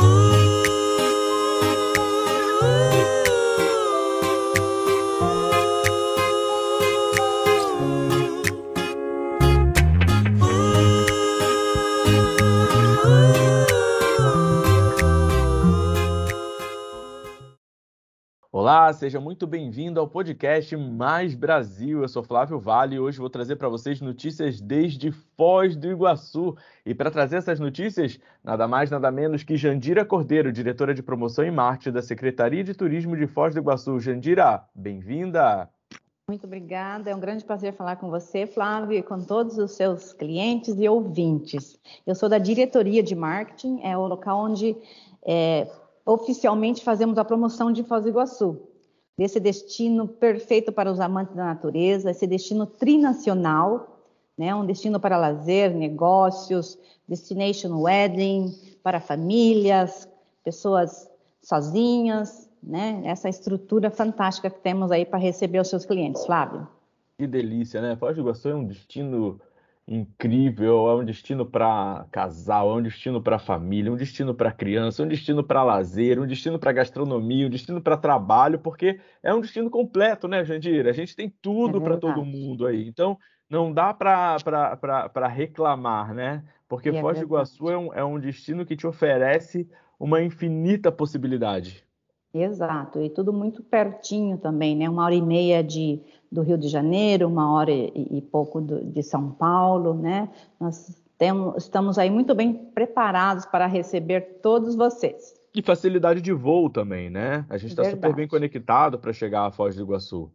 Ooh. Seja muito bem-vindo ao podcast Mais Brasil. Eu sou Flávio Vale e hoje vou trazer para vocês notícias desde Foz do Iguaçu. E para trazer essas notícias, nada mais, nada menos que Jandira Cordeiro, diretora de promoção e marketing da Secretaria de Turismo de Foz do Iguaçu. Jandira, bem-vinda! Muito obrigada, é um grande prazer falar com você, Flávio, e com todos os seus clientes e ouvintes. Eu sou da diretoria de marketing, é o local onde é, oficialmente fazemos a promoção de Foz do Iguaçu, desse destino perfeito para os amantes da natureza, esse destino trinacional, né, um destino para lazer, negócios, destination wedding, para famílias, pessoas sozinhas, né, essa estrutura fantástica que temos aí para receber os seus clientes, Flávio. Que delícia, né? Foz do Iguaçu é um destino incrível, é um destino para casal, é um destino para família, um destino para criança, um destino para lazer, um destino para gastronomia, um destino para trabalho, porque é um destino completo, né, Jandir? A gente tem tudo é para todo mundo aí. Então, não dá para reclamar, né? Porque é Foz do Iguaçu é um, é um destino que te oferece uma infinita possibilidade. Exato, e tudo muito pertinho também, né? Uma hora e meia de, do Rio de Janeiro, uma hora e, e pouco do, de São Paulo, né? Nós temos, estamos aí muito bem preparados para receber todos vocês. E facilidade de voo também, né? A gente está super bem conectado para chegar a Foz do Iguaçu.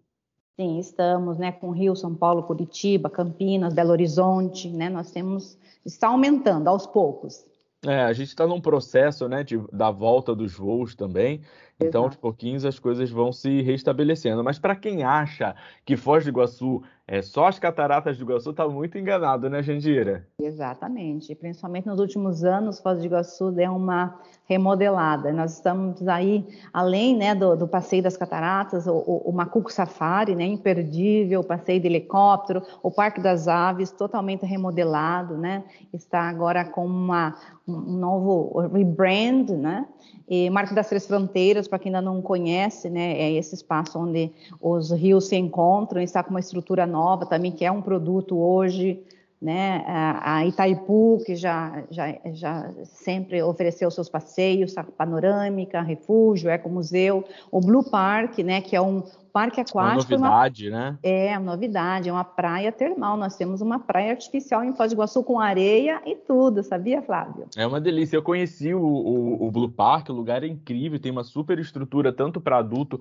Sim, estamos, né, com Rio, São Paulo, Curitiba, Campinas, Belo Horizonte, né? Nós temos está aumentando aos poucos. É, a gente está num processo, né, de, da volta dos voos também. Então, aos pouquinhos as coisas vão se restabelecendo. Mas para quem acha que Foz do Iguaçu é só as cataratas do Iguaçu, está muito enganado, né, Jandira? Exatamente. Principalmente nos últimos anos, Foz do Iguaçu deu uma remodelada. Nós estamos aí, além né, do, do passeio das cataratas, o, o, o, Macuco Safari, né, imperdível, o passeio de helicóptero, o Parque das Aves, totalmente remodelado, né? Está agora com uma, um novo rebrand, né? E Marco das Três Fronteiras, para quem ainda não conhece, né, é esse espaço onde os rios se encontram, está com uma estrutura nova também, que é um produto hoje, né, a Itaipu, que já, já, já sempre ofereceu seus passeios, a panorâmica, refúgio, ecomuseu, o Blue Park, né, que é um parque aquático. É uma novidade, uma, né? É, uma novidade, é uma praia termal. Nós temos uma praia artificial em Foz do Iguaçu com areia e tudo, sabia, Flávio? É uma delícia. Eu conheci o, o, o Blue Park, o lugar é incrível, tem uma super estrutura tanto para adulto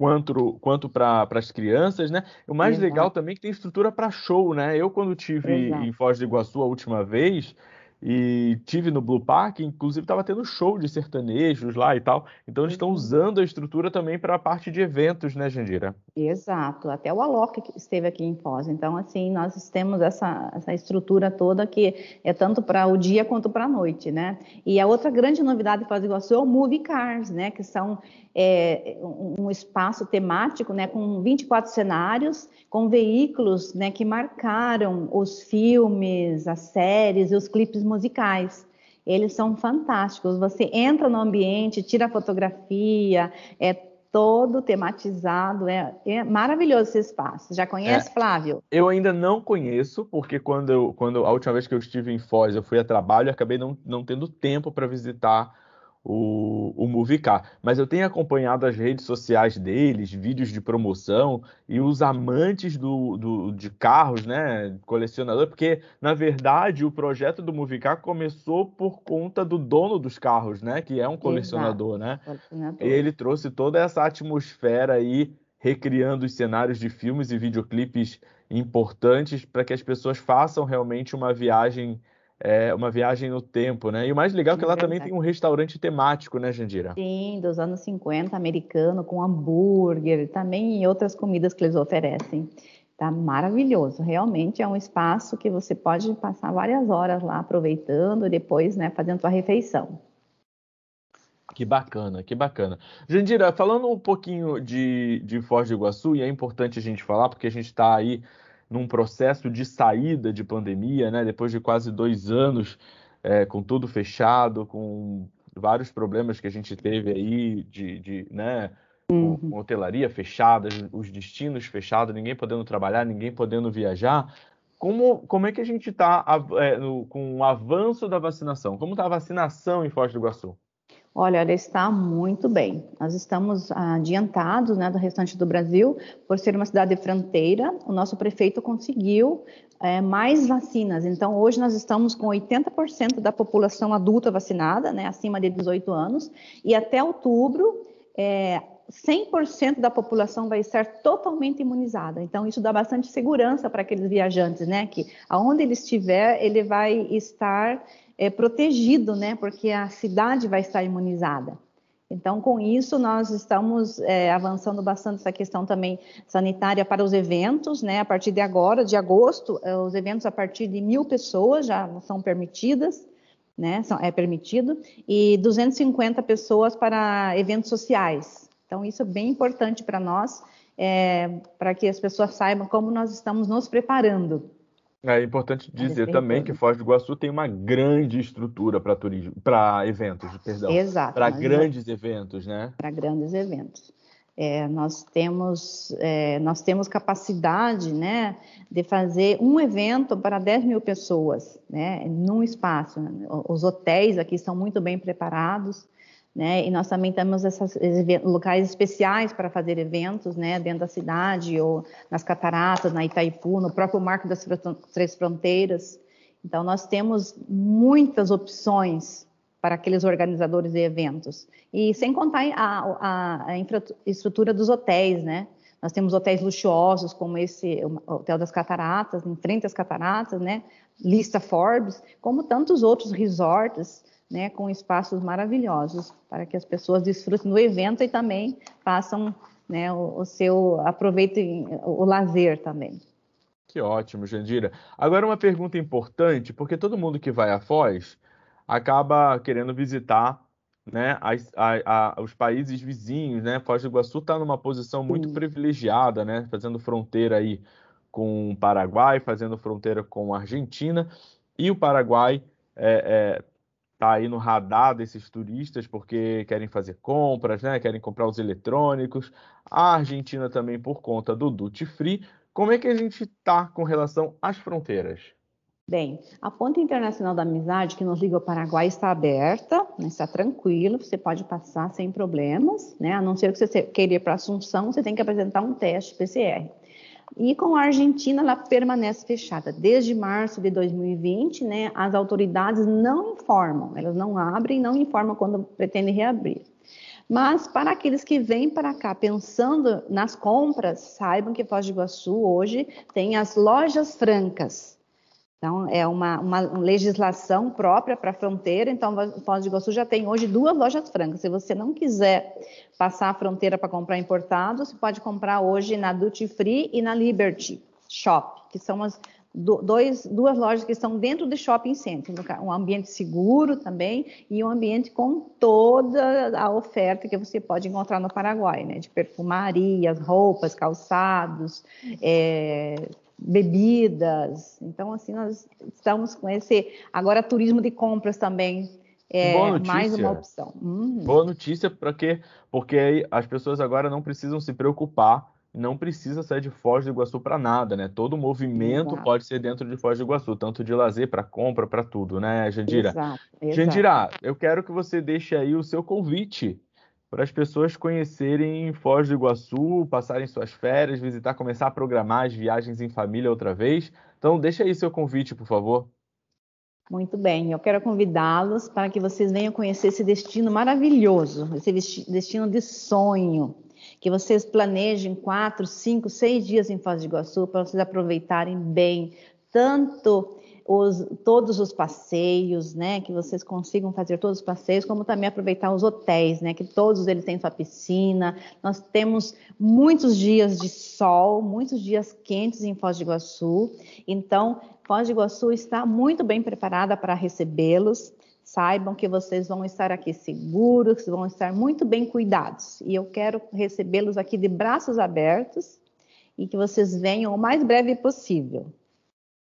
quanto, quanto para as crianças, né? O mais Exato. legal também é que tem estrutura para show, né? Eu, quando tive Exato. em Foz do Iguaçu a última vez, e tive no Blue Park, inclusive estava tendo show de sertanejos lá e tal. Então eles estão uhum. usando a estrutura também para a parte de eventos, né, Jandira? Exato. Até o Alok esteve aqui em Foz. Então, assim, nós temos essa, essa estrutura toda que é tanto para o dia quanto para a noite, né? E a outra grande novidade de Foz do Iguaçu é o Movie Cars, né? Que são é, um espaço temático, né? Com 24 cenários, com veículos, né? Que marcaram os filmes, as séries e os clipes musicais. Eles são fantásticos. Você entra no ambiente, tira fotografia, é todo tematizado, é, é maravilhoso esse espaço. Já conhece, é, Flávio? Eu ainda não conheço, porque quando, eu, quando a última vez que eu estive em Foz, eu fui a trabalho e acabei não, não tendo tempo para visitar o, o Movicar. Mas eu tenho acompanhado as redes sociais deles, vídeos de promoção e os amantes do, do, de carros, né, colecionador, porque na verdade o projeto do Movicar começou por conta do dono dos carros, né, que é um colecionador, Exato. né? Colecionador. Ele trouxe toda essa atmosfera aí recriando os cenários de filmes e videoclipes importantes para que as pessoas façam realmente uma viagem é, uma viagem no tempo, né? E o mais legal é que lá também tem um restaurante temático, né, Jandira? Sim, dos anos 50, americano, com hambúrguer, também e outras comidas que eles oferecem. Tá maravilhoso, realmente é um espaço que você pode passar várias horas lá aproveitando e depois, né, fazendo sua refeição. Que bacana, que bacana. Jandira, falando um pouquinho de, de Foz do Iguaçu, e é importante a gente falar, porque a gente está aí num processo de saída de pandemia, né? Depois de quase dois anos é, com tudo fechado, com vários problemas que a gente teve aí de, de né, uhum. hotelaria fechada, os destinos fechados, ninguém podendo trabalhar, ninguém podendo viajar. Como, como é que a gente está é, com o avanço da vacinação? Como está a vacinação em Foz do Iguaçu? Olha, ela está muito bem. Nós estamos adiantados né, do restante do Brasil, por ser uma cidade fronteira. O nosso prefeito conseguiu é, mais vacinas. Então, hoje nós estamos com 80% da população adulta vacinada, né, acima de 18 anos, e até outubro, é, 100% da população vai estar totalmente imunizada. Então, isso dá bastante segurança para aqueles viajantes, né, que aonde ele estiver, ele vai estar é, protegido, né? Porque a cidade vai estar imunizada. Então, com isso, nós estamos é, avançando bastante essa questão também sanitária para os eventos, né? A partir de agora, de agosto, é, os eventos a partir de mil pessoas já são permitidas, né? São, é permitido, e 250 pessoas para eventos sociais. Então, isso é bem importante para nós, é, para que as pessoas saibam como nós estamos nos preparando é importante dizer também que Foz do Iguaçu tem uma grande estrutura para turismo, para eventos, perdão. Exato. Para grandes eventos, né? Para grandes eventos. É, nós temos é, nós temos capacidade, né, de fazer um evento para 10 mil pessoas, né, num espaço. Os hotéis aqui são muito bem preparados. Né? E nós também temos esses locais especiais para fazer eventos, né? Dentro da cidade ou nas cataratas, na Itaipu, no próprio Marco das Três Fronteiras. Então nós temos muitas opções para aqueles organizadores de eventos. E sem contar a, a, a infraestrutura dos hotéis, né? Nós temos hotéis luxuosos, como esse Hotel das Cataratas, em frente às cataratas, né? Lista Forbes, como tantos outros resorts né, com espaços maravilhosos para que as pessoas desfrutem do evento e também façam né, o, o, seu aproveitem o, o lazer também. Que ótimo, Jandira. Agora uma pergunta importante, porque todo mundo que vai a Foz acaba querendo visitar né, as, a, a, os países vizinhos, né? Foz do Iguaçu está numa posição muito Sim. privilegiada, né? Fazendo fronteira aí com o Paraguai, fazendo fronteira com a Argentina, e o Paraguai é, é, tá aí no radar desses turistas porque querem fazer compras, né? Querem comprar os eletrônicos. A Argentina também por conta do duty free. Como é que a gente está com relação às fronteiras? Bem, a ponte internacional da amizade que nos liga ao Paraguai está aberta, né, está tranquilo, você pode passar sem problemas, né? A não ser que você queira ir para Assunção, você tem que apresentar um teste PCR. E com a Argentina, ela permanece fechada. Desde março de 2020, né, as autoridades não informam, elas não abrem, não informam quando pretendem reabrir. Mas para aqueles que vêm para cá pensando nas compras, saibam que Foz do Iguaçu hoje tem as lojas francas. Então, é uma, uma legislação própria para a fronteira. Então, Foz do Iguaçu já tem hoje duas lojas francas. Se você não quiser passar a fronteira para comprar importado, você pode comprar hoje na Duty Free e na Liberty Shop, que são as dois, duas lojas que estão dentro do shopping center. Um ambiente seguro também e um ambiente com toda a oferta que você pode encontrar no Paraguai, né? De perfumarias, roupas, calçados, é, bebidas. Então, assim, nós estamos com esse. Agora, turismo de compras também é mais uma opção. Uhum. Boa notícia para quê? Porque as pessoas agora não precisam se preocupar, não precisa sair de Foz do Iguaçu para nada, né? Todo movimento exato. pode ser dentro de Foz do Iguaçu, tanto de lazer para compra, para tudo, né, Jandira? Exato, exato. Jandira, eu quero que você deixe aí o seu convite para as pessoas conhecerem Foz do Iguaçu, passarem suas férias, visitar, começar a programar as viagens em família outra vez. Então, deixa aí seu convite, por favor. Muito bem, eu quero convidá-los para que vocês venham conhecer esse destino maravilhoso, esse destino de sonho, que vocês planejem quatro, cinco, seis dias em Foz do Iguaçu para vocês aproveitarem bem tanto os, todos os passeios, né, que vocês consigam fazer todos os passeios, como também aproveitar os hotéis, né, que todos eles têm sua piscina. Nós temos muitos dias de sol, muitos dias quentes em Foz do Iguaçu. Então, Foz do Iguaçu está muito bem preparada para recebê-los. Saibam que vocês vão estar aqui seguros, vão estar muito bem cuidados. E eu quero recebê-los aqui de braços abertos e que vocês venham o mais breve possível.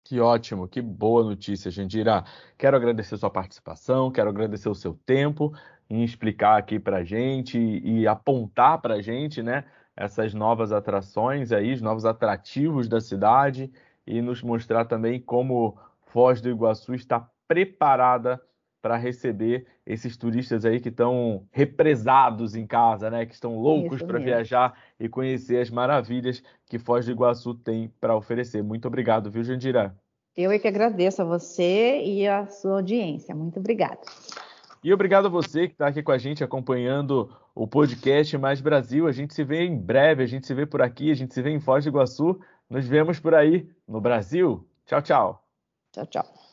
Que ótimo, que boa notícia, Jandira. Quero agradecer sua participação, quero agradecer o seu tempo em explicar aqui para gente e apontar para gente, né, essas novas atrações aí, os novos atrativos da cidade e nos mostrar também como Foz do Iguaçu está preparada para receber esses turistas aí que estão represados em casa, né? Que estão loucos para viajar e conhecer as maravilhas que Foz do Iguaçu tem para oferecer. Muito obrigado, viu, Jandira? Eu é que agradeço a você e a sua audiência. Muito obrigada. E obrigado a você que está aqui com a gente acompanhando o podcast Mais Brasil. A gente se vê em breve, a gente se vê por aqui, a gente se vê em Foz do Iguaçu. Nos vemos por aí no Brasil. Tchau, tchau. Tchau, tchau.